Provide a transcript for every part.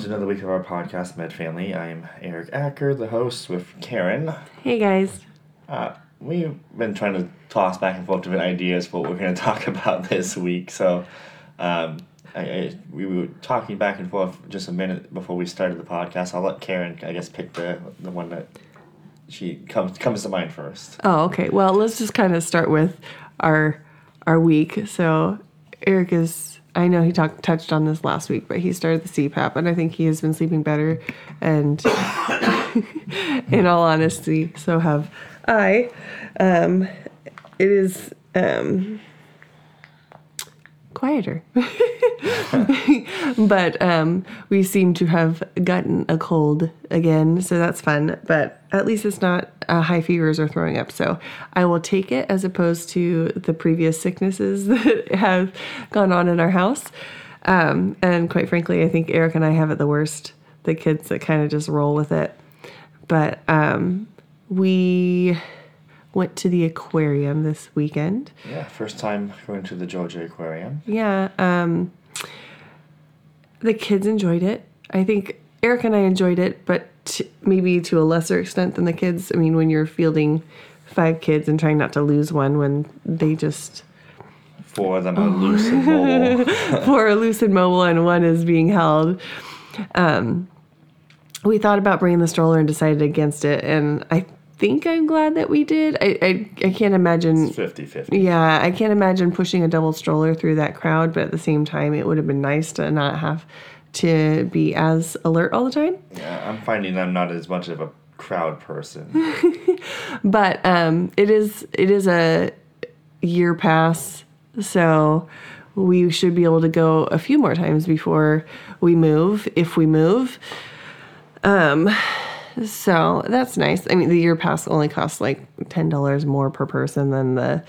To another week of our podcast, Med Family. I'm Eric Acker, the host, with Karen. Hey guys. Uh, we've been trying to toss back and forth different ideas for what we're going to talk about this week. So, um, I, I, we were talking back and forth just a minute before we started the podcast. I'll let Karen, I guess, pick the the one that she comes comes to mind first. Oh, okay. Well, let's just kind of start with our our week. So, Eric is I know he talked touched on this last week, but he started the CPAP and I think he has been sleeping better and in all honesty, so have I. Um it is um quieter. but um, we seem to have gotten a cold again, so that's fun. But at least it's not uh, high fevers or throwing up. So I will take it as opposed to the previous sicknesses that have gone on in our house. Um, and quite frankly, I think Eric and I have it the worst. The kids that kind of just roll with it. But um, we went to the aquarium this weekend. Yeah, first time going to the Georgia Aquarium. Yeah, um, the kids enjoyed it. I think Eric and I enjoyed it, but t- maybe to a lesser extent than the kids. I mean, when you're fielding five kids and trying not to lose one when they just Four of them are loose and mobile. four are loose and mobile and one is being held. Um, we thought about bringing the stroller and decided against it, and I think I'm glad that we did. I I, I can't imagine 50 50. Yeah, I can't imagine pushing a double stroller through that crowd, but at the same time, it would have been nice to not have to be as alert all the time. Yeah, I'm finding I'm not as much of a crowd person. But um, it is it is a year pass, so we should be able to go a few more times before we move, if we move. Um, so that's nice. I mean, the year pass only costs like ten dollars more per person than the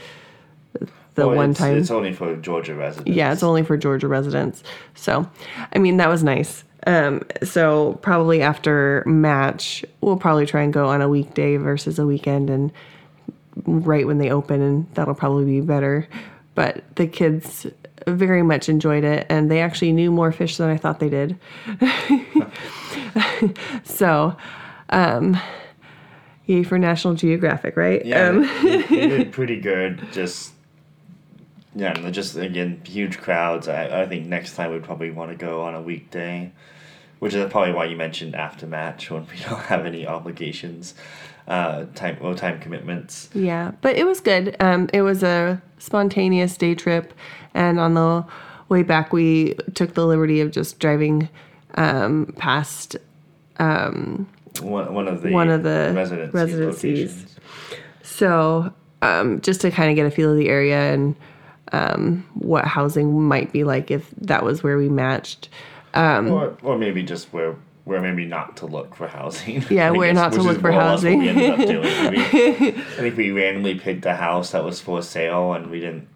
the Well, one it's, time. It's only for Georgia residents. Yeah, it's only for Georgia residents. So, I mean, that was nice. Um, so probably after match, we'll probably try and go on a weekday versus a weekend, and right when they open, and that'll probably be better. But the kids very much enjoyed it, and they actually knew more fish than I thought they did. so, um, yay for National Geographic, right? Yeah, Um, did pretty good. Just yeah, just again huge crowds. I, I think next time we'd probably want to go on a weekday, which is probably why you mentioned after match when we don't have any obligations, uh, time well time commitments. Yeah, but it was good. Um, it was a spontaneous day trip, and on the way back, we took the liberty of just driving um, past One, one of the One of the residency residencies. locations. So um, just to kind of get a feel of the area and um, what housing might be like if that was where we matched. or or maybe just where where maybe not to look for housing. Yeah, I where guess, not to look for more or less what housing. we ended up doing. We- I think we randomly picked a house that was for sale, and we didn't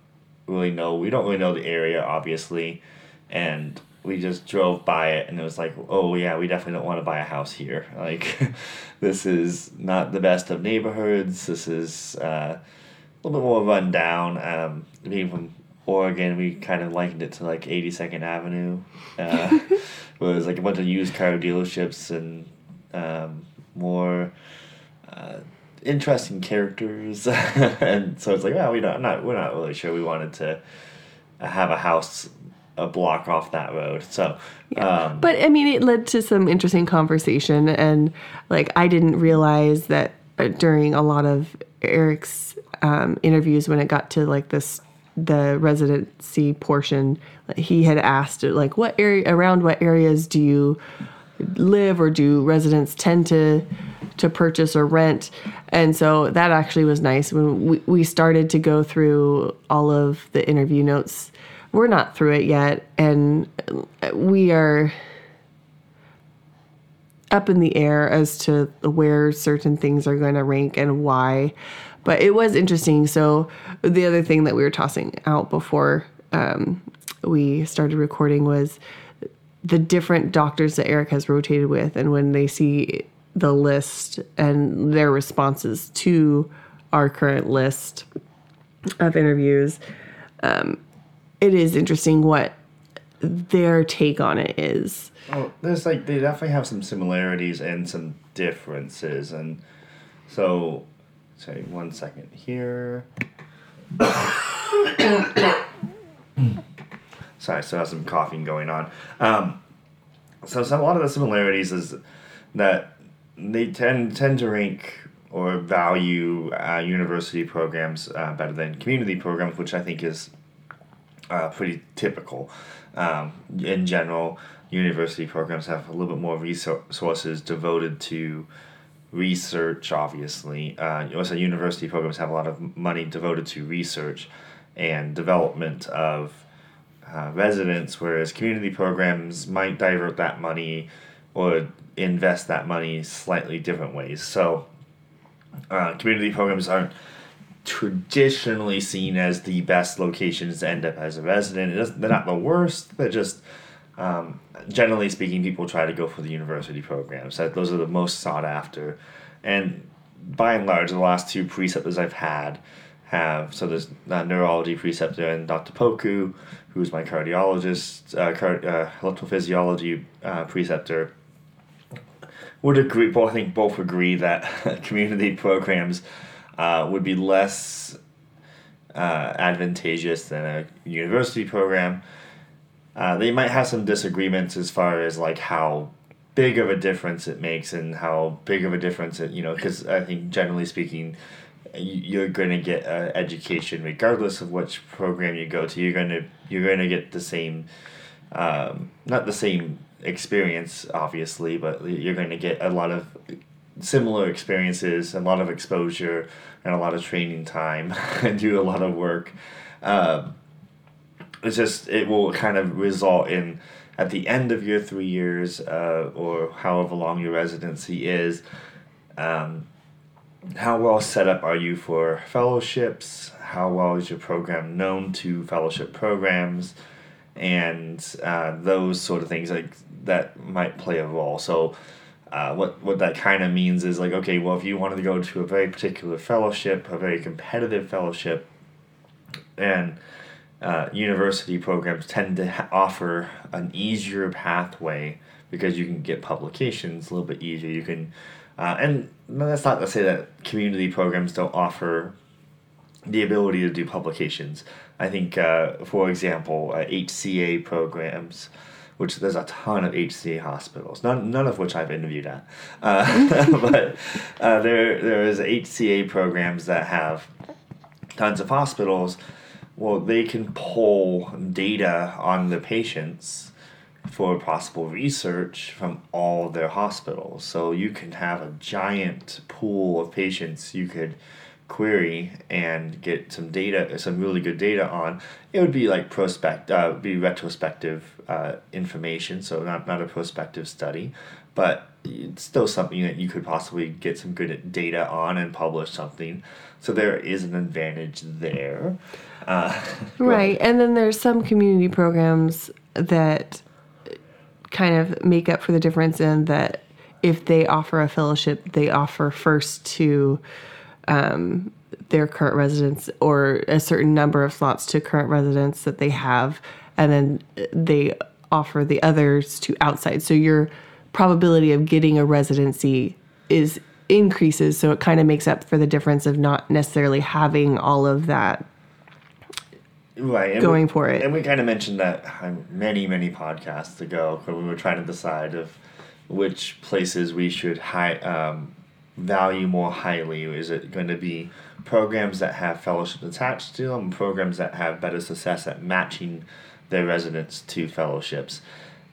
really know. We don't really know the area, obviously, and we just drove by it, and it was like, oh yeah, we definitely don't want to buy a house here. Like, this is not the best of neighborhoods. This is uh, a little bit more run down. Um, being from Oregon, we kind of likened it to like 82nd Avenue, uh, where it was like a bunch of used car dealerships and um, more uh, interesting characters. and so it's like, well, we don't, I'm not, we're not really sure we wanted to have a house a block off that road. So, um, But I mean, it led to some interesting conversation, and like I didn't realize that uh, during a lot of Eric's um, interviews, when it got to like this the residency portion, he had asked like, "What area around what areas do you live, or do residents tend to?" to purchase or rent and so that actually was nice when we, we started to go through all of the interview notes we're not through it yet and we are up in the air as to where certain things are going to rank and why. But it was interesting. So the other thing that we were tossing out before um, we started recording was the different doctors that Eric has rotated with, and when they see the list and their responses to our current list of interviews, um, it is interesting what their take on it is. Well, there's like they definitely have some similarities and some differences, and so, say one second here. Sorry, so I have some coughing going on. Um, so some, a lot of the similarities is that they tend tend to rank or value uh, university programs uh, better than community programs, which I think is uh, pretty typical. Um, in general, university programs have a little bit more resources devoted to research, obviously. Uh, also, university programs have a lot of money devoted to research and development of uh, residents, whereas community programs might divert that money or invest that money slightly different ways. So, uh, community programs aren't traditionally seen as the best locations to end up as a resident. they're not the worst. They're just um, generally speaking, people try to go for the university programs. That those are the most sought after, and by and large, the last two preceptors I've had have so there's a neurology preceptor and Dr. Poku, who's my cardiologist, uh, car- uh, electrophysiology uh, preceptor. Would agree. Both I think both agree that community programs uh, would be less uh, advantageous than a university program. Uh, they might have some disagreements as far as like how big of a difference it makes and how big of a difference it you know because I think generally speaking you're going to get an education regardless of which program you go to you're going to you're going to get the same um, not the same experience obviously but you're going to get a lot of similar experiences, a lot of exposure, and a lot of training time, and do a lot of work. Um, it's just it will kind of result in at the end of your three years uh, or however long your residency is. Um, how well set up are you for fellowships? How well is your program known to fellowship programs? And uh, those sort of things like that might play a role. So uh, what what that kind of means is like okay well if you wanted to go to a very particular fellowship a very competitive fellowship and uh, university programs tend to ha- offer an easier pathway because you can get publications a little bit easier. You can uh, and that's not to say that community programs don't offer the ability to do publications. I think uh, for example HCA uh, programs which there's a ton of HCA hospitals, none, none of which I've interviewed at. Uh, but uh, there, there is HCA programs that have tons of hospitals. Well, they can pull data on the patients for possible research from all their hospitals. So you can have a giant pool of patients you could query and get some data, some really good data on, it would be like prospect, uh, be retrospective uh, information. So not not a prospective study, but it's still something that you could possibly get some good data on and publish something. So there is an advantage there. Uh, right, and then there's some community programs that kind of make up for the difference in that if they offer a fellowship, they offer first to um, their current residents or a certain number of slots to current residents that they have, and then they offer the others to outside. So your probability of getting a residency is increases. So it kind of makes up for the difference of not necessarily having all of that right going we, for it. And we kind of mentioned that um, many many podcasts ago when we were trying to decide of which places we should high um, value more highly? Is it going to be programs that have fellowships attached to them, programs that have better success at matching their residents to fellowships?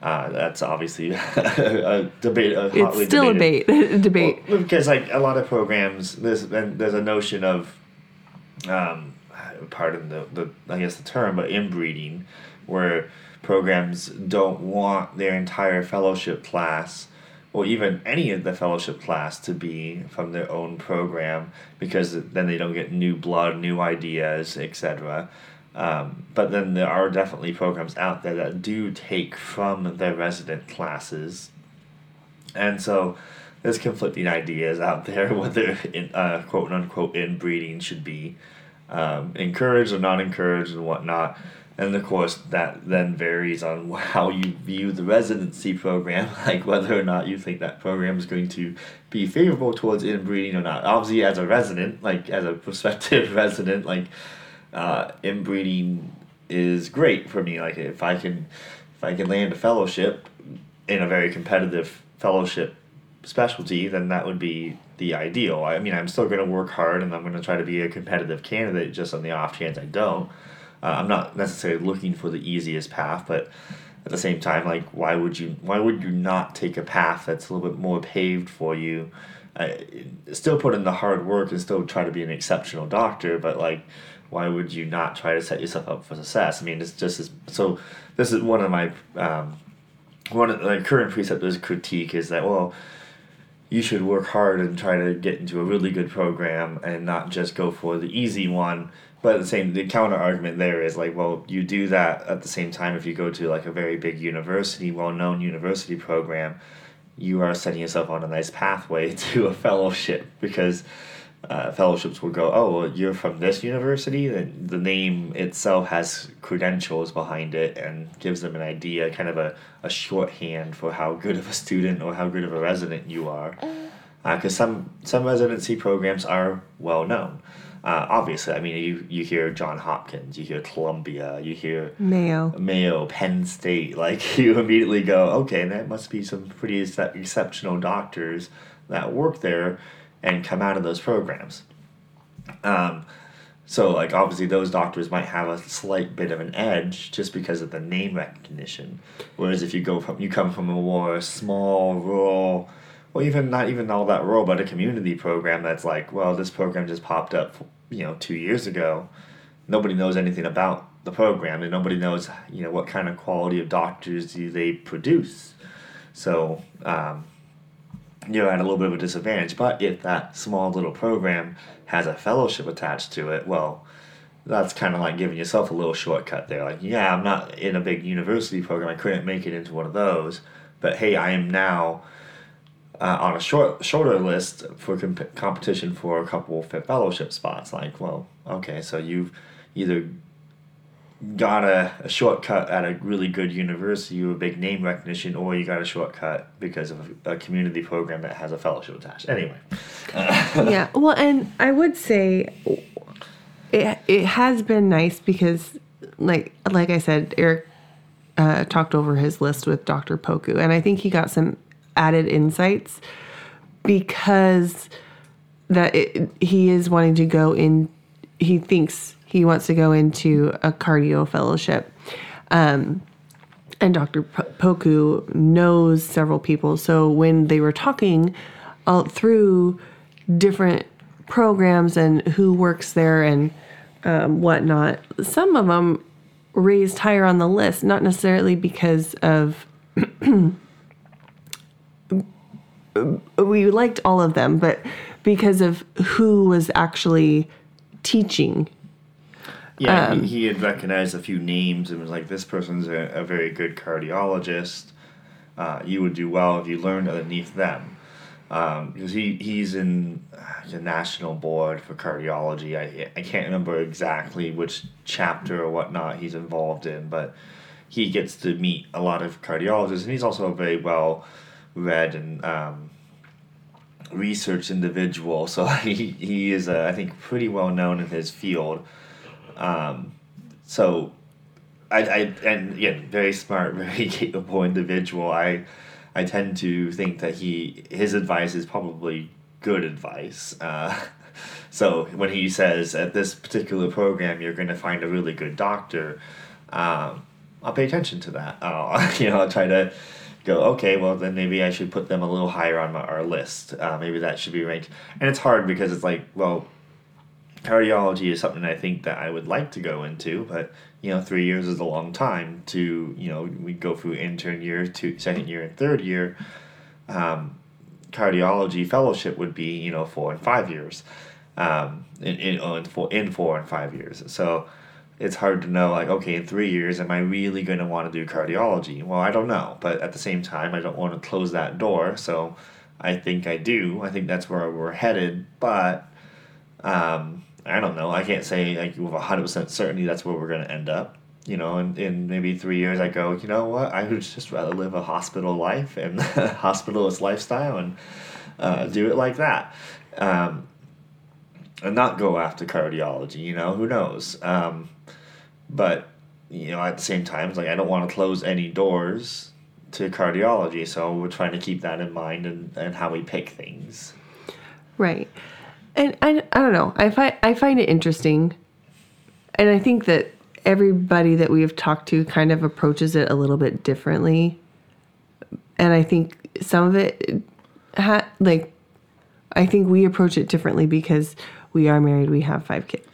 Uh, that's obviously a debate. A it's still debated. a debate. debate. Well, because like a lot of programs, there's and there's a notion of, um, pardon the, the I guess the term, but inbreeding, where programs don't want their entire fellowship class or even any of the fellowship class to be from their own program because then they don't get new blood, new ideas, etc. Um, but then there are definitely programs out there that do take from their resident classes. And so there's conflicting ideas out there whether in, uh, quote unquote inbreeding should be um, encouraged or not encouraged and whatnot. And of course, that then varies on how you view the residency program, like whether or not you think that program is going to be favorable towards inbreeding or not. Obviously, as a resident, like as a prospective resident, like uh, inbreeding is great for me. Like if I can, if I can land a fellowship in a very competitive fellowship specialty, then that would be the ideal. I mean, I'm still going to work hard and I'm going to try to be a competitive candidate just on the off chance I don't. Uh, I'm not necessarily looking for the easiest path, but at the same time, like, why would you? Why would you not take a path that's a little bit more paved for you? Uh, still put in the hard work and still try to be an exceptional doctor, but like, why would you not try to set yourself up for success? I mean, it's just as, so. This is one of my um, one of the current preceptors' critique is that well, you should work hard and try to get into a really good program and not just go for the easy one. But the same, the counter argument there is like, well, you do that at the same time if you go to like a very big university, well known university program, you are setting yourself on a nice pathway to a fellowship because uh, fellowships will go, oh, well, you're from this university, and the name itself has credentials behind it and gives them an idea, kind of a, a shorthand for how good of a student or how good of a resident you are. Because uh, some, some residency programs are well known. Uh, obviously, I mean, you, you hear John Hopkins, you hear Columbia, you hear Mayo, Mayo, Penn State. Like, you immediately go, okay, that must be some pretty ex- exceptional doctors that work there and come out of those programs. Um, so, like, obviously, those doctors might have a slight bit of an edge just because of the name recognition. Whereas if you go from, you come from a more small, rural, or even not even all that rural, but a community program that's like, well, this program just popped up, you know, two years ago. Nobody knows anything about the program, and nobody knows, you know, what kind of quality of doctors do they produce. So, um, you're at a little bit of a disadvantage. But if that small little program has a fellowship attached to it, well, that's kind of like giving yourself a little shortcut there. Like, yeah, I'm not in a big university program. I couldn't make it into one of those, but hey, I am now uh, on a short shorter list for comp- competition for a couple of fellowship spots. Like, well, okay, so you've either got a, a shortcut at a really good university with a big name recognition, or you got a shortcut because of a, a community program that has a fellowship attached. Anyway. yeah. Well, and I would say it, it has been nice because, like like I said, Eric uh, talked over his list with Dr. Poku, and I think he got some added insights because that it, he is wanting to go in. He thinks he wants to go into a cardio fellowship. Um, and Dr. Poku knows several people. So when they were talking all through different programs and who works there and um, whatnot, some of them raised higher on the list, not necessarily because of. we liked all of them, but because of who was actually teaching yeah, um, he, he, had recognized a few names and was like, "This person's a, a very good cardiologist. Uh, you would do well if you learned underneath them." Um, because he, he's in uh, the national board for cardiology. I, I can't remember exactly which chapter or whatnot he's involved in, but he gets to meet a lot of cardiologists, and he's also a very well read and um, researched individual. So he, he is, uh, I think, pretty well known in his field. Um, so, I, I and yeah, very smart, very capable individual. I I tend to think that he his advice is probably good advice. Uh, so when he says at this particular program you're going to find a really good doctor, um, I'll pay attention to that. Uh, you know, I'll try to go okay. Well, then maybe I should put them a little higher on my, our list. Uh, maybe that should be ranked. And it's hard because it's like well cardiology is something I think that I would like to go into, but you know, three years is a long time to you know we go through intern year, to second year, and third year. um, cardiology fellowship would be you know four and five years um, in, in, oh, in, four, in four and five years so it's hard to know like okay in three years am i really going to want to do cardiology? Well i don't know but at the same time i don't want to close that door so i think i do. I think that's where we're headed but um, i don't know. I can't say like with 100% certainty that's where we're going to end up. You know, in, in maybe three years, I go, you know what, I would just rather live a hospital life and hospitalist lifestyle and uh, do it like that. Um, and not go after cardiology, you know, who knows? Um, but, you know, at the same time, it's like I don't want to close any doors to cardiology, so we're trying to keep that in mind and, and how we pick things. Right. And I, I don't know. I find I find it interesting. And I think that everybody that we have talked to kind of approaches it a little bit differently. And I think some of it, ha- like, I think we approach it differently because we are married, we have five kids,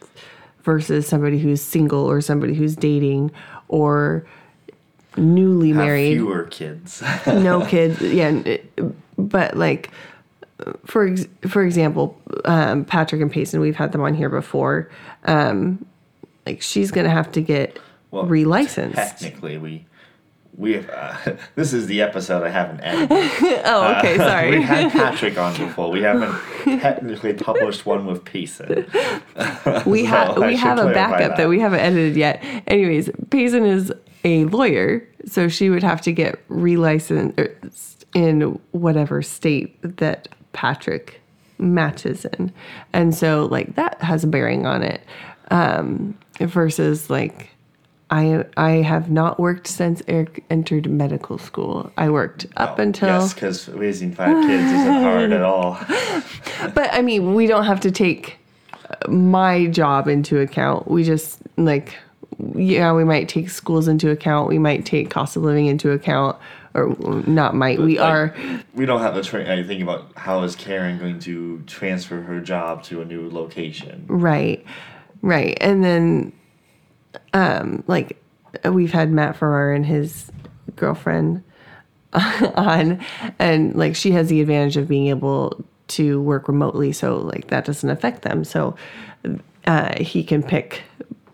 versus somebody who's single or somebody who's dating or newly Have married. fewer kids. no kids, yeah. But like, for ex- for example, um, Patrick and Payson, we've had them on here before. Um, like she's gonna have to get Well, relicensed. Technically, we we have, uh, this is the episode I haven't edited. oh, okay, Uh, sorry. we had Patrick on before. We haven't technically published one with Payson. we have we have a backup that. we haven't edited yet. Anyways, Payson is a lawyer, so she would have to get relicensed in whatever state that Patrick matches in, and so like that has a bearing on it. Um, versus like. I I have not worked since Eric entered medical school. I worked up until Oh, yes, because raising five kids isn't hard at all. But I mean, we don't have to take uh, my job into account. We just like, yeah, we might take schools into account. We might take cost of living into account, or not might. We Like, are We don't have to tra- I think about how is Karen going to transfer her job to a new location. right, right. And then, um, like we've had Matt Farrar and his girlfriend on, and like she has the advantage of being able to work remotely, so like that doesn't affect them. So uh, he can pick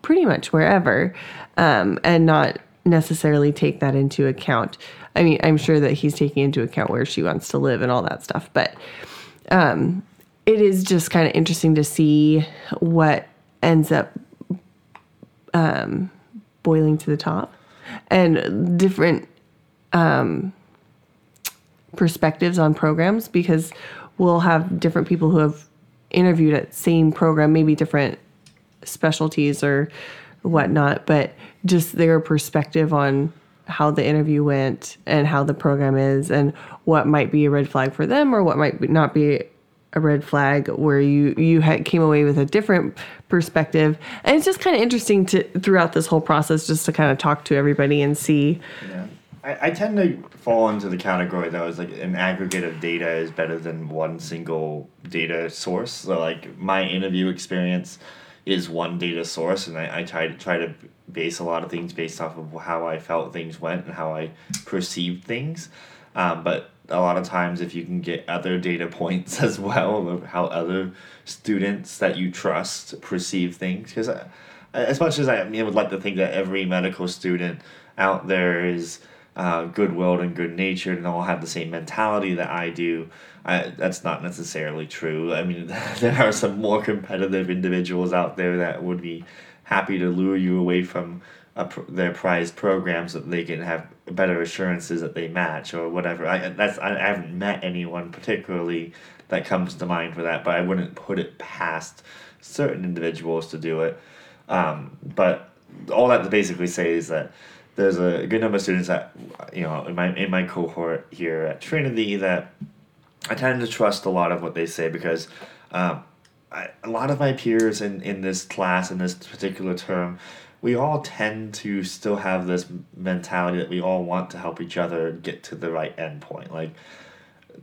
pretty much wherever um, and not necessarily take that into account. I mean, I'm sure that he's taking into account where she wants to live and all that stuff, but um, it is just kind of interesting to see what ends up um, boiling to the top and different um, perspectives on programs because we'll have different people who have interviewed at same program, maybe different specialties or whatnot, but just their perspective on how the interview went and how the program is and what might be a red flag for them or what might not be a red flag where you you had, came away with a different perspective and it's just kind of interesting to throughout this whole process just to kind of talk to everybody and see Yeah. I, I tend to fall into the category that was like an aggregate of data is better than one single data source. So like my interview experience is one data source and I, I try to try to base a lot of things based off of how I felt things went and how I perceived things. Um, but a lot of times if you can get other data points as well of how other students that you trust perceive things because as much as I, I would like to think that every medical student out there is uh, good-willed and good-natured and all have the same mentality that I do. I, that's not necessarily true. I mean, there are some more competitive individuals out there that would be happy to lure you away from pr- their prize programs that they can have better assurances that they match or whatever. I that's I, I haven't met anyone particularly that comes to mind for that, but I wouldn't put it past certain individuals to do it. Um, but all that to basically say is that there's a good number of students that you know in my in my cohort here at Trinity that I tend to trust a lot of what they say because um, lot of my peers in, in this class in this particular term we all tend to still have this mentality that we all want to help each other get to the right end point like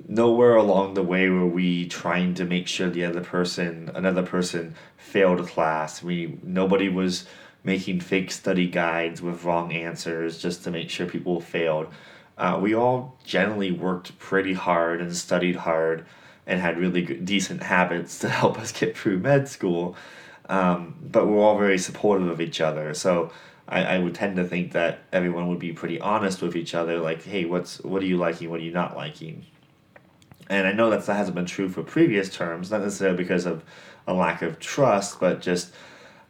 nowhere along the way were we trying to make sure the other person another person failed a class we nobody was making fake study guides with wrong answers just to make sure people failed uh, we all generally worked pretty hard and studied hard and had really good, decent habits to help us get through med school. Um, but we're all very supportive of each other. So I, I would tend to think that everyone would be pretty honest with each other, like, hey, what's what are you liking, what are you not liking? And I know that that hasn't been true for previous terms, not necessarily because of a lack of trust, but just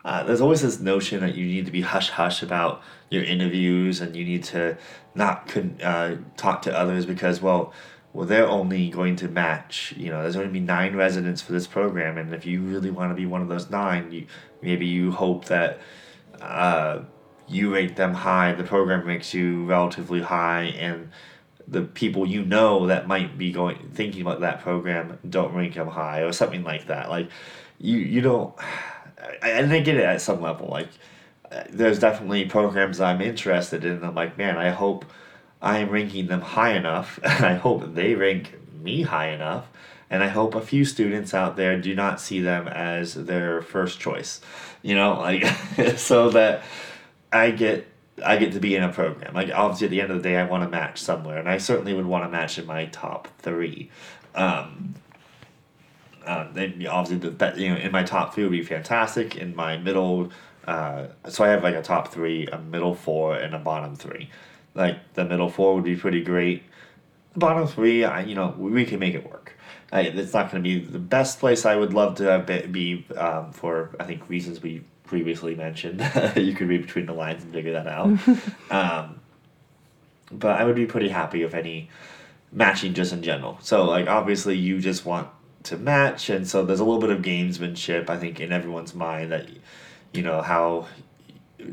uh, there's always this notion that you need to be hush hush about your interviews and you need to not con- uh, talk to others because, well, well, they're only going to match. You know, there's only be nine residents for this program, and if you really want to be one of those nine, you maybe you hope that uh, you rate them high. The program makes you relatively high, and the people you know that might be going thinking about that program don't rank them high or something like that. Like you, you don't. And I get it at some level. Like there's definitely programs I'm interested in. I'm like, man, I hope I am ranking them high enough, and I hope they rank me high enough, and I hope a few students out there do not see them as their first choice. You know, like so that I get I get to be in a program. Like obviously, at the end of the day, I want to match somewhere, and I certainly would want to match in my top three. Um, uh, then obviously the you know in my top three would be fantastic. In my middle, uh, so I have like a top three, a middle four, and a bottom three like the middle four would be pretty great. The bottom three, I, you know, we, we can make it work. I, it's not going to be the best place I would love to have be, be um, for I think reasons we previously mentioned. you could read between the lines and figure that out. um, but I would be pretty happy with any matching just in general. So like obviously you just want to match, and so there's a little bit of gamesmanship I think in everyone's mind that you know how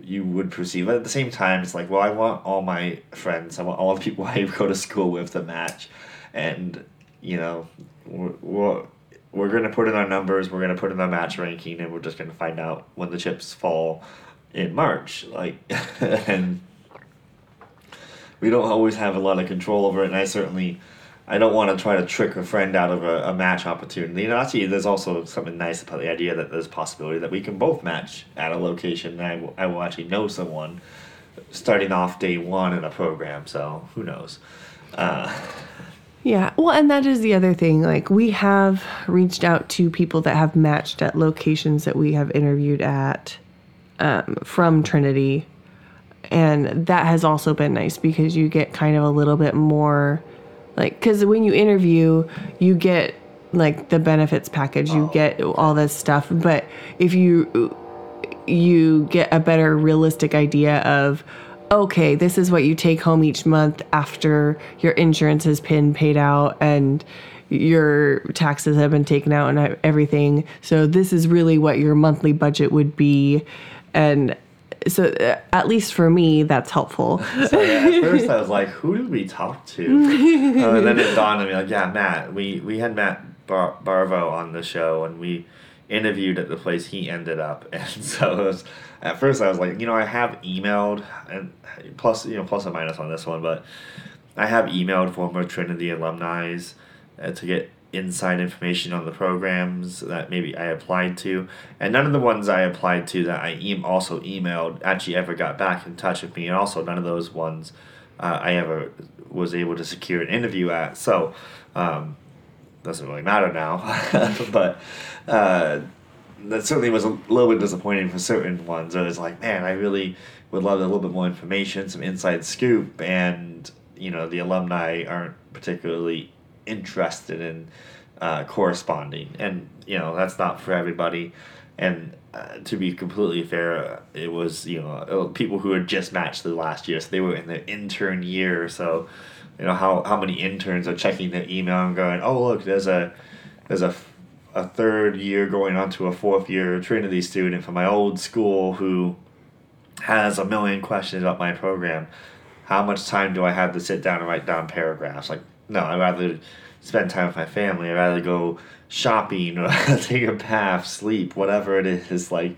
you would perceive. But at the same time, it's like, well, I want all my friends, I want all the people I go to school with to match, and you know, we're, we're, we're going to put in our numbers, we're going to put in our match ranking, and we're just going to find out when the chips fall in March. Like, and we don't always have a lot of control over it, and I certainly I don't want to try to trick a friend out of a, a match opportunity. And actually, there's also something nice about the idea that there's possibility that we can both match at a location. I, w- I will actually know someone starting off day one in a program. So who knows? Uh, yeah. Well, and that is the other thing. Like, we have reached out to people that have matched at locations that we have interviewed at um, from Trinity. And that has also been nice because you get kind of a little bit more like because when you interview you get like the benefits package you get all this stuff. But if you you get a better realistic idea of okay this is what you take home each month after your insurance has been paid out and your taxes have been taken out and everything. So this is really what your monthly budget would be. And so uh, at least for me, that's helpful. so yeah, at first I was like, who did we talk to? uh, and then it dawned on me like, yeah, Matt. We we had Matt Bar- Barvo on the show, and we interviewed at the place he ended up, and so was. At first, I was like, you know, I have emailed, and plus, you know, plus and minus on this one, but I have emailed former Trinity alumni uh, to get inside information on the programs that maybe I applied to, and none of the ones I applied to that I e- also emailed actually ever got back in touch with me, and also none of those ones uh, I ever was able to secure an interview at. So um, doesn't really matter now, but. Uh, that certainly was a little bit disappointing for certain ones. It was like, man, I really would love a little bit more information, some inside scoop, and you know the alumni aren't particularly interested in uh, corresponding, and you know that's not for everybody. And uh, to be completely fair, it was you know uh, people who had just matched the last year, so they were in their intern year. So, you know how how many interns are checking their email and going, oh look, there's a there's a a third year going on to a fourth year Trinity student from my old school who has a million questions about my program. How much time do I have to sit down and write down paragraphs? Like, no, I'd rather spend time with my family. I'd rather go shopping or take a bath, sleep, whatever it is. Like,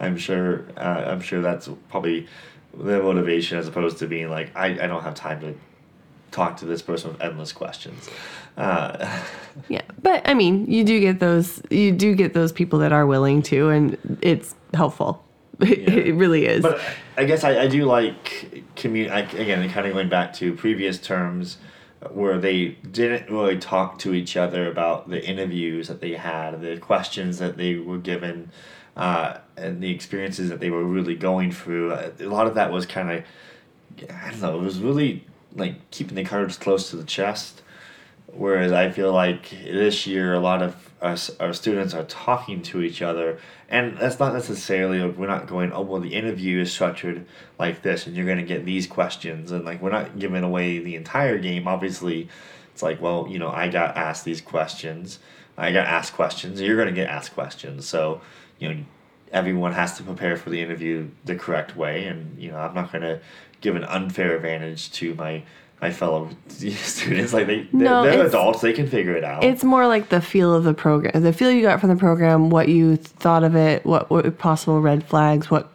I'm sure, uh, I'm sure that's probably the motivation as opposed to being like, I, I don't have time to talk to this person with endless questions. Uh, yeah, but I mean, you do get those, you do get those people that are willing to, and it's helpful. it really is. But I guess I, I do like commu- I, again kind of going back to previous terms where they didn't really talk to each other about the interviews that they had, the questions that they were given, uh, and the experiences that they were really going through. A lot of that was kind of I don't know. It was really like keeping the cards close to the chest. Whereas I feel like this year a lot of us our students are talking to each other, and that's not necessarily we're not going oh well the interview is structured like this and you're going to get these questions and like we're not giving away the entire game. Obviously, it's like well you know I got asked these questions, I got asked questions, you're going to get asked questions. So you know everyone has to prepare for the interview the correct way, and you know I'm not going to give an unfair advantage to my my fellow students. Like they, No, they're, they're adults; they can figure it out. It's more like the feel of the program, the feel you got from the program, what you thought of it, what, what possible red flags, what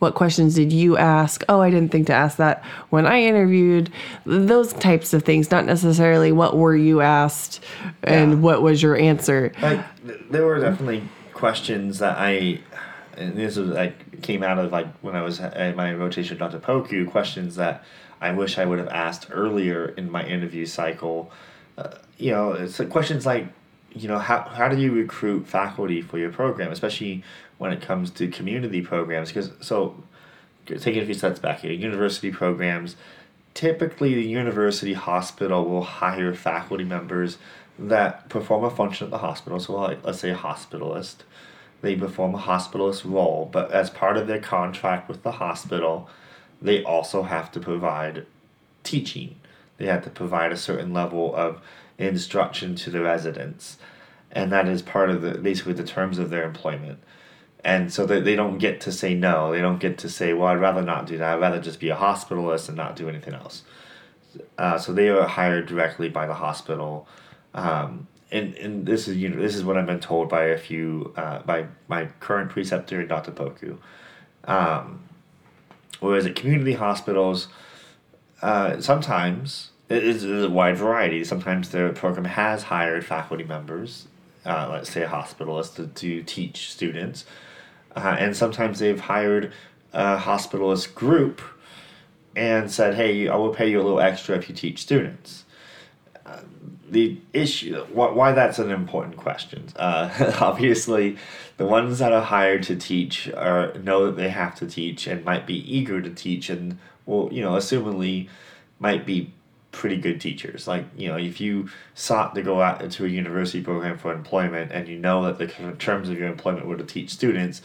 what questions did you ask? Oh, I didn't think to ask that when I interviewed. Those types of things, not necessarily what were you asked and Yeah. what was your answer. like there were definitely questions that I, and this was like came out of like when I was at my rotation with Dr. Poku questions that I wish I would have asked earlier in my interview cycle. Uh, you know, it's questions like, you know, how how do you recruit faculty for your program, especially when it comes to community programs? Because so, taking a few steps back here, university programs typically the university hospital will hire faculty members that perform a function at the hospital. So, like, let's say a hospitalist, they perform a hospitalist role, but as part of their contract with the hospital, they also have to provide teaching. They have to provide a certain level of instruction to the residents, and that is part of the basically the terms of their employment. And so they, they don't get to say no. They don't get to say, well, I'd rather not do that. I'd rather just be a hospitalist and not do anything else. Uh, so they are hired directly by the hospital. Um, and, and this is you know this is what I've been told by a few uh, by my current preceptor Dr. Poku. Um, whereas at community hospitals, uh, sometimes it is a wide variety. Sometimes the program has hired faculty members, uh, let's say a hospitalist, to, to teach students, uh, and sometimes they've hired a hospitalist group and said, "Hey, I will pay you a little extra if you teach students." The issue, why, why that's an important question. Uh, obviously, the ones that are hired to teach are know that they have to teach and might be eager to teach, and well, you know, assumingly, might be pretty good teachers. Like you know, if you sought to go out into a university program for employment and you know that the terms of your employment were to teach students,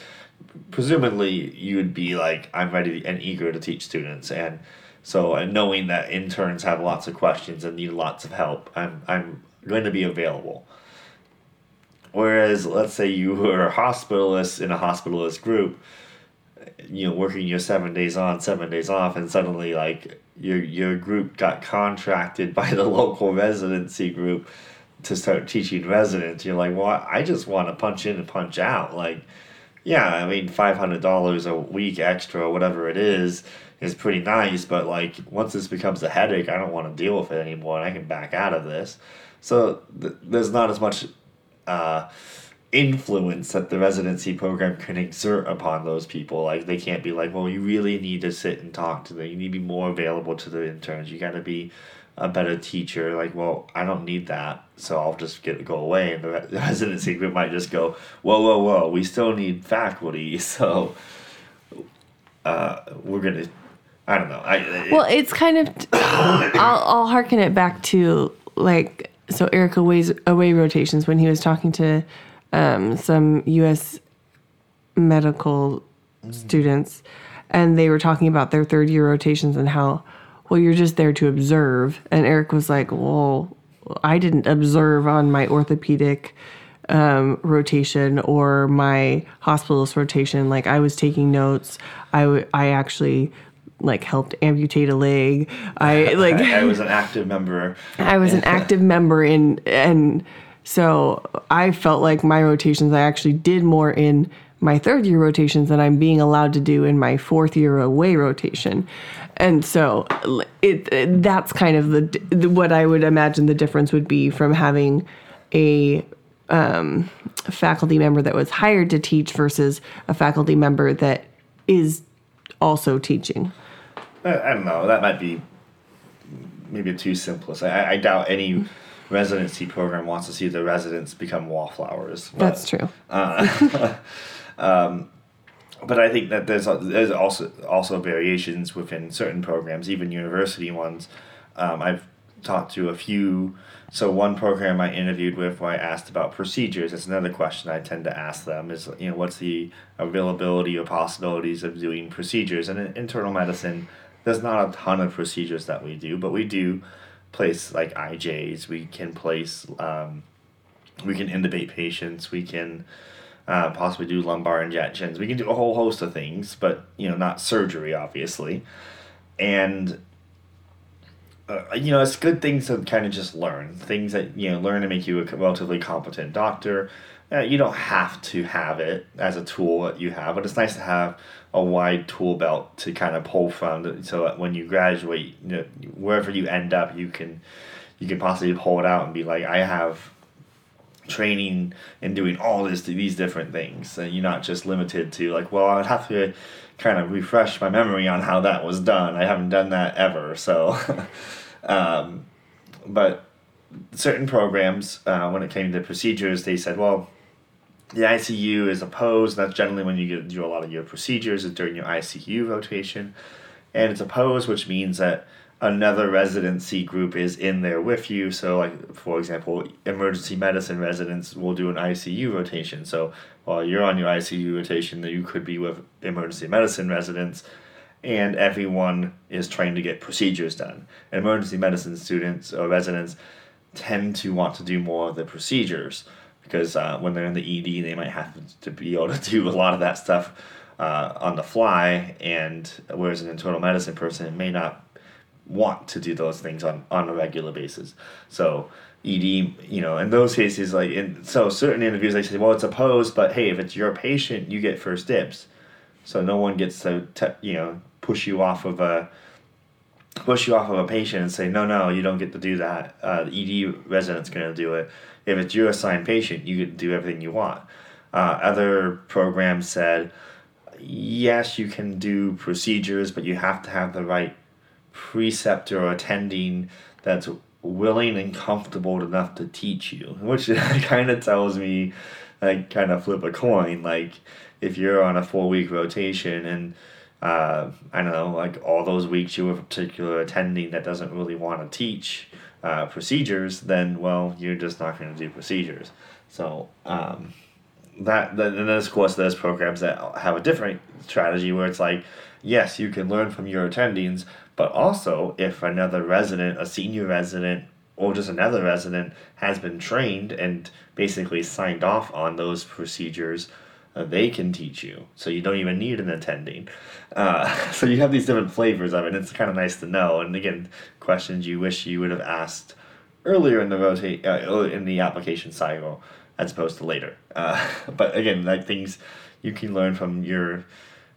presumably you would be like, I'm ready and eager to teach students, and so and knowing that interns have lots of questions and need lots of help, I'm I'm going to be available. Whereas, let's say you were a hospitalist in a hospitalist group, you know, working your seven days on, seven days off, and suddenly like your your group got contracted by the local residency group to start teaching residents. You're like, well, I just want to punch in and punch out. Like, yeah, I mean, five hundred dollars a week extra, whatever it is, is pretty nice. But like, once this becomes a headache, I don't want to deal with it anymore, and I can back out of this. So th- there's not as much uh, influence that the residency program can exert upon those people. Like they can't be like, well, you really need to sit and talk to them. You need to be more available to the interns. You got to be a better teacher. Like, well, I don't need that, so I'll just get go away. And the re- residency group might just go, whoa, whoa, whoa, we still need faculty, so uh, we're gonna. I don't know. I it- Well, it's kind of. I'll I'll harken it back to like so Eric away's away rotations when he was talking to um, some U.S. medical students, and they were talking about their third year rotations and how well you're just there to observe, and Eric was like, well, I didn't observe on my orthopedic um, rotation or my hospitalist rotation. Like I was taking notes. I, w- I actually like helped amputate a leg. I like I, I was an active member. I was an active member in and so I felt like my rotations I actually did more in my third year rotations than I'm being allowed to do in my fourth year away rotation. And so it, it that's kind of the, the what I would imagine the difference would be from having a um, faculty member that was hired to teach versus a faculty member that is also teaching. I, I don't know. That might be maybe too simplest. I, I doubt any residency program wants to see the residents become wallflowers. But, That's true. Uh, um, but I think that there's there's also also variations within certain programs, even university ones. Um, I've talked to a few. So one program I interviewed with, where I asked about procedures. It's another question I tend to ask them: is you know what's the availability or possibilities of doing procedures? And in internal medicine, there's not a ton of procedures that we do, but we do place like IJs. We can place. Um, we can intubate patients. We can uh, possibly do lumbar injections. We can do a whole host of things, but you know, not surgery, obviously. And uh, you know, it's good things to kind of just learn things that you know learn to make you a relatively competent doctor. Uh, you don't have to have it as a tool that you have, but it's nice to have a wide tool belt to kind of pull from, so that when you graduate, you know, wherever you end up, you can you can possibly pull it out and be like, I have training and doing all this these different things. And you're not just limited to like well i'd have to kind of refresh my memory on how that was done. I haven't done that ever so um, but certain programs uh, when it came to procedures they said well the icu is opposed. That's generally when you get do a lot of your procedures is during your icu rotation. And it's opposed which means that another residency group is in there with you. So, like for example, emergency medicine residents will do an ICU rotation. So while you're on your ICU rotation, that you could be with emergency medicine residents, and everyone is trying to get procedures done. Emergency medicine students or residents tend to want to do more of the procedures because uh, when they're in the ED, they might have to be able to do a lot of that stuff. Uh, on the fly, and whereas an internal medicine person may not want to do those things on, on a regular basis. So ED, you know, in those cases, like in so certain interviews, they say, well, it's opposed, but hey, if it's your patient, you get first dibs. So no one gets to, te- you know, push you off of a push you off of a patient and say, no, no, you don't get to do that. Uh, the ED resident's going to do it. If it's your assigned patient, you to do everything you want. Uh, other programs said, yes, you can do procedures, but you have to have the right preceptor or attending that's willing and comfortable enough to teach you, which kind of tells me, like, kind of flip a coin. Like, if you're on a four week rotation and uh, I don't know, like all those weeks you have a particular attending that doesn't really want to teach uh, procedures, then well, you're just not going to do procedures. So um, that then of course there's programs that have a different strategy where it's like, yes, you can learn from your attendings, but also if another resident, a senior resident, or just another resident has been trained and basically signed off on those procedures, uh, they can teach you. So you don't even need an attending. Uh, so you have these different flavors of it. It's kind of nice to know. And again, questions you wish you would have asked earlier in the rotate uh, in the application cycle as opposed to later. Uh, but again, like things you can learn from your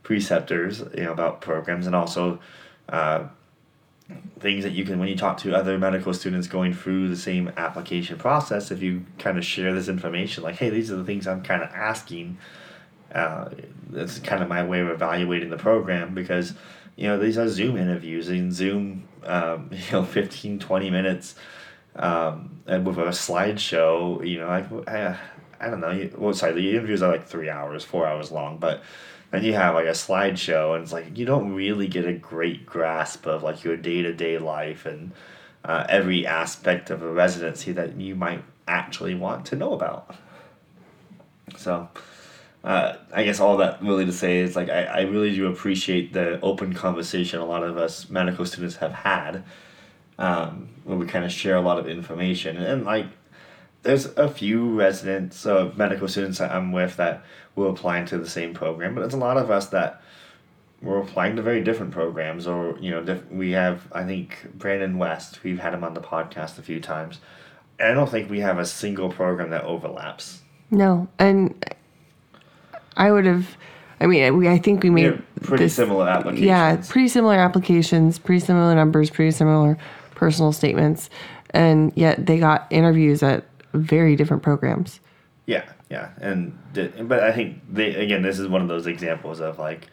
preceptors, you know, about programs and also uh, things that you can when you talk to other medical students going through the same application process if you kind of share this information like hey these are the things i'm kind of asking uh, that's kind of my way of evaluating the program because you know these are zoom interviews and zoom um, you know 15 20 minutes um, and with a slideshow you know like I, I don't know well sorry the interviews are like three hours four hours long but then you have like a slideshow and it's like you don't really get a great grasp of like your day-to-day life and uh, every aspect of a residency that you might actually want to know about. So uh, i guess all that really to say is like I, I really do appreciate the open conversation a lot of us medical students have had um, where we kind of share a lot of information. And, and like there's a few residents of medical students that I'm with that were applying to the same program, but there's a lot of us that were applying to very different programs. Or you know, diff- we have I think Brandon West. We've had him on the podcast a few times. And I don't think we have a single program that overlaps. No, and I would have. I mean, we I think we made pretty this- similar applications. Yeah, pretty similar applications, pretty similar numbers, pretty similar personal statements, and yet they got interviews at very different programs. Yeah, yeah, and but I think they again this is one of those examples of like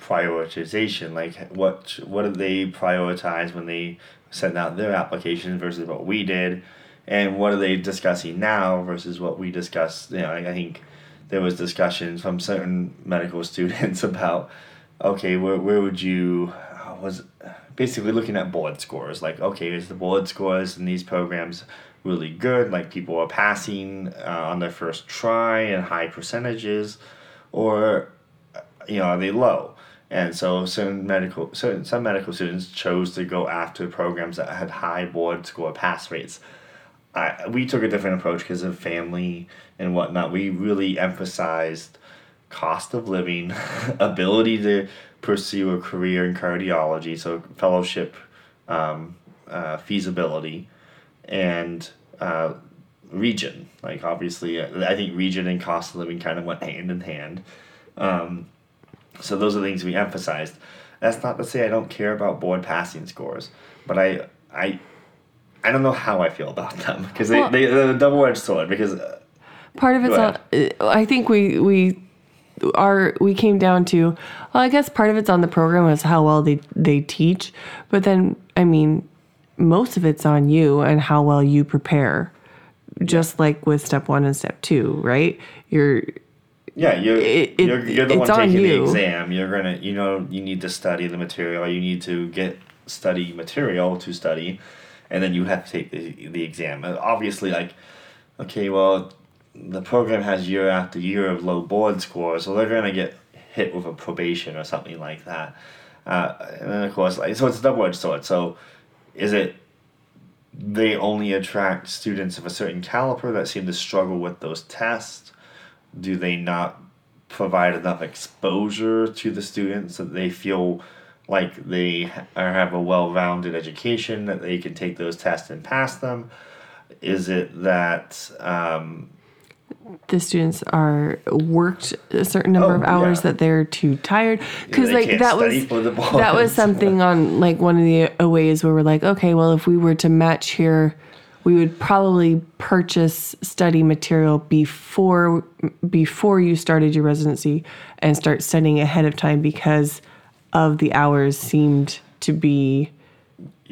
prioritization. Like what what did they prioritize when they sent out their applications versus what we did, and what are they discussing now versus what we discussed? You know, I, think there was discussions from certain medical students about okay, where where would you was basically looking at board scores like okay, is the board scores in these programs really good? Like people are passing uh, on their first try and high percentages, or you know are they low? And so certain medical certain some medical students chose to go after programs that had high board score pass rates. I, we took a different approach because of family and whatnot. We really emphasized cost of living, ability to pursue a career in cardiology, so fellowship um, uh, feasibility, and uh, region. Like obviously, uh, I think region and cost of living kind of went hand in hand. Um, so those are the things we emphasized. That's not to say I don't care about board passing scores, but I I I don't know how I feel about them because they, Well- they they're a double edged sword because uh, part of it's I think we we are we came down to well I guess part of it's on the program is how well they they teach but then I mean most of it's on you and how well you prepare just like with step 1 and step 2 right you're Yeah, you're It- it- you're, you're the one on taking the exam. You're gonna you know you need to study the material. You need to get study material to study, and then you have to take the the exam. Obviously, like, okay, well, the program has year after year of low board scores, so they're gonna get hit with a probation or something like that. Uh, and then of course, like, so it's a double edged sword. So, is it they only attract students of a certain caliber that seem to struggle with those tests? do they not provide enough exposure to the students that they feel like they have a well-rounded education that they can take those tests and pass them is it that um, the students are worked a certain number Oh, of hours yeah. that they're too tired. Because they like that was that was something on like one of the ways where we're like okay well if we were to match here we would probably purchase study material before before you started your residency and start studying ahead of time because of the hours seemed to be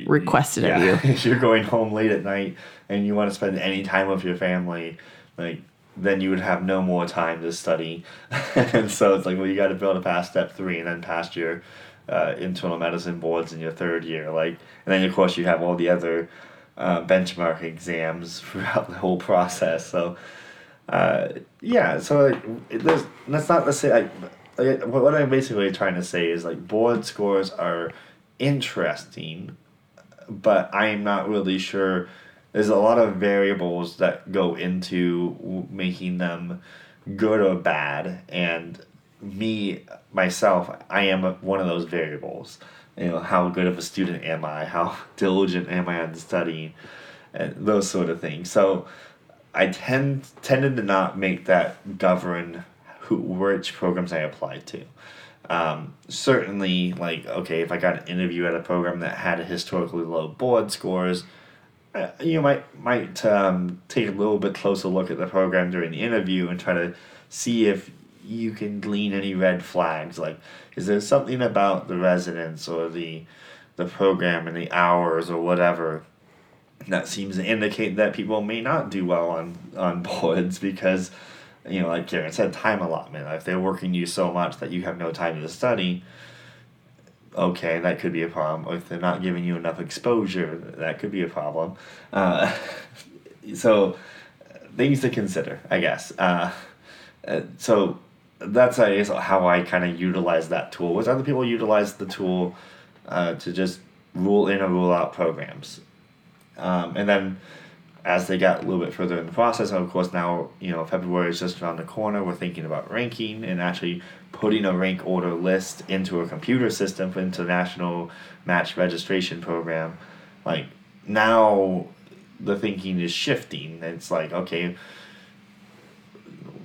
requested of you. if you're going home late at night and you want to spend any time with your family like then you would have no more time to study and so it's like well you got to be able to pass step three and then pass your uh, internal medicine boards in your third year like and then of course you have all the other uh, benchmark exams throughout the whole process so uh, yeah so like, it, there's, that's not to say like, like what what I'm basically trying to say is like board scores are interesting but I'm not really sure. There's a lot of variables that go into making them good or bad, and me myself, I am one of those variables. You know, how good of a student am I? How diligent am I on studying? And those sort of things. So, I tend tended to not make that govern who which programs I applied to um, certainly like okay if i got an interview at a program that had historically low board scores uh, you might might um, take a little bit closer look at the program during the interview and try to see if you can glean any red flags. Like is there something about the residents or the the program and the hours or whatever that seems to indicate that people may not do well on on boards? Because you know like Karen said time allotment. If they're working you so much that you have no time to study okay that could be a problem. Or if they're not giving you enough exposure that could be a problem. Uh, so things to consider I guess. Uh, uh, so that's I guess how I kind of utilize that tool. Was other people utilize the tool uh, to just rule in or rule out programs? Um, and then as they got a little bit further in the process, and of course now you know February is just around the corner. We're thinking about ranking and actually putting a rank order list into a computer system for international match registration program. Like now, the thinking is shifting. It's like okay,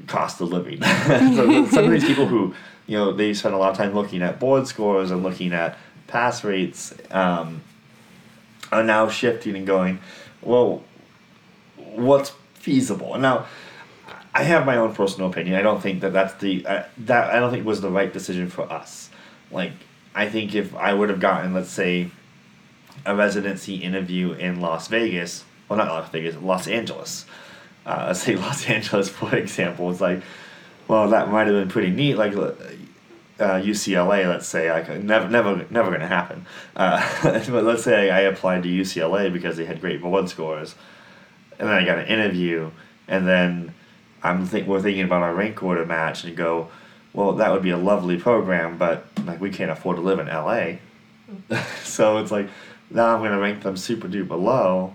cost of living. so some of these people who you know they spend a lot of time looking at board scores and looking at pass rates. Um, are now shifting and going, well, what's feasible? Now, I have my own personal opinion. I don't think that that's the uh, that I don't think was the right decision for us. like I think if I would have gotten let's say a residency interview in Las Vegas, well not Las Vegas, Los Angeles. Uh, let's say Los Angeles for example, it's like, well that might have been pretty neat. Like uh, UCLA, let's say, could, never, never, never going to happen. Uh, but let's say I applied to UCLA because they had great board scores, and then I got an interview, and then I'm think we're thinking about our rank order match, and go, well, that would be a lovely program, but like we can't afford to live in LA, so it's like now I'm to rank them super duper low,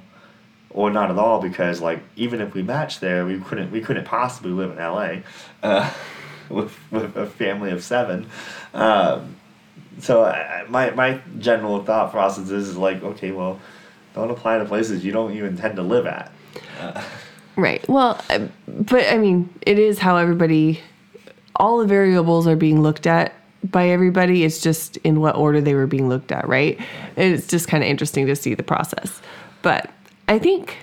or not at all because like even if we match there, we couldn't we couldn't possibly live in LA. Uh, with, with a family of seven. Um, so I, my my general thought process is like, okay, well, don't apply to places you don't even intend to live at. Uh, right. Well, uh, but I mean, it is how everybody, all the variables are being looked at by everybody. It's just in what order they were being looked at, right? It's just kind of interesting to see the process. But I think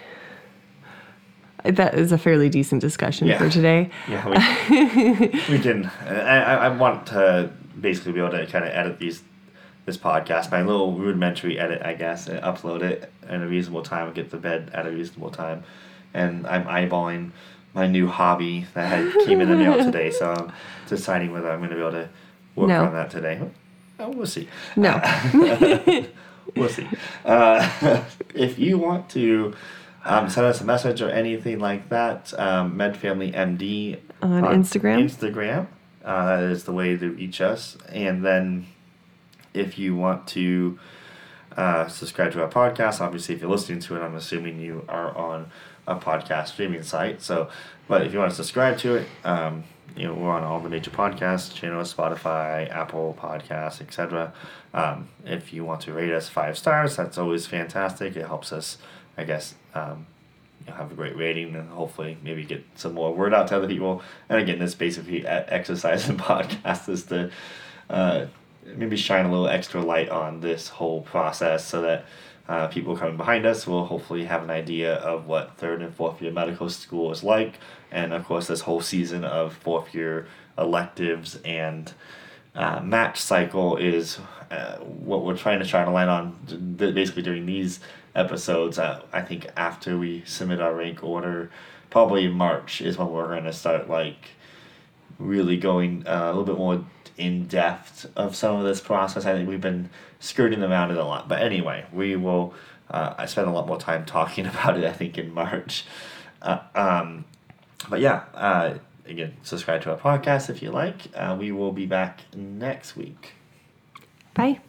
that is a fairly decent discussion Yeah. for today. yeah, we, we can. I I want to basically be able to kind of edit these this podcast, my little rudimentary edit, I guess, and upload it in a reasonable time and get to bed at a reasonable time. And I'm eyeballing my new hobby that had came in the mail today, so I'm deciding whether I'm going to be able to work No. on that today. Oh, we'll see. No. we'll see. Uh, if you want to um, send us a message or anything like that, um, MedFamilyMD On Instagram? Instagram. Uh, that is the way to reach us. And then if you want to uh, subscribe to our podcast, obviously, if you're listening to it, I'm assuming you are on a podcast streaming site. So, but if you want to subscribe to it, um, you know, we're on all the major podcast channels, Spotify, Apple Podcasts, etc. Um, if you want to rate us five stars, that's always fantastic. It helps us, I guess, um, have a great rating and hopefully maybe get some more word out to other people. And again, this basically exercise in podcast is to uh, maybe shine a little extra light on this whole process so that uh, people coming behind us will hopefully have an idea of what third and fourth year medical school is like. And of course, this whole season of fourth year electives and uh, match cycle is uh, what we're trying to shine a light on basically during these episodes. Uh, I think after we submit our rank order, probably March is when we're going to start like really going uh, a little bit more in depth of some of this process. I think we've been skirting around it a lot. But anyway, we will. Uh, I spent a lot more time talking about it. I think in March. Uh, um, but yeah, uh, again, subscribe to our podcast if you like. Uh, we will be back next week. Bye.